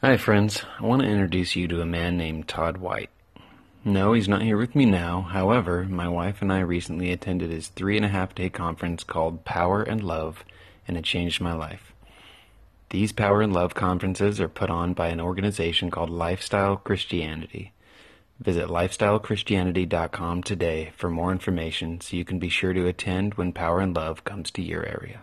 Hi, friends. I want to introduce you to a man named Todd White. No, he's not here with me now. However, my wife and I recently attended his three and a half day conference called Power and Love, and it changed my life. These Power and Love conferences are put on by an organization called Lifestyle Christianity. Visit lifestylechristianity.com today for more information so you can be sure to attend when Power and Love comes to your area.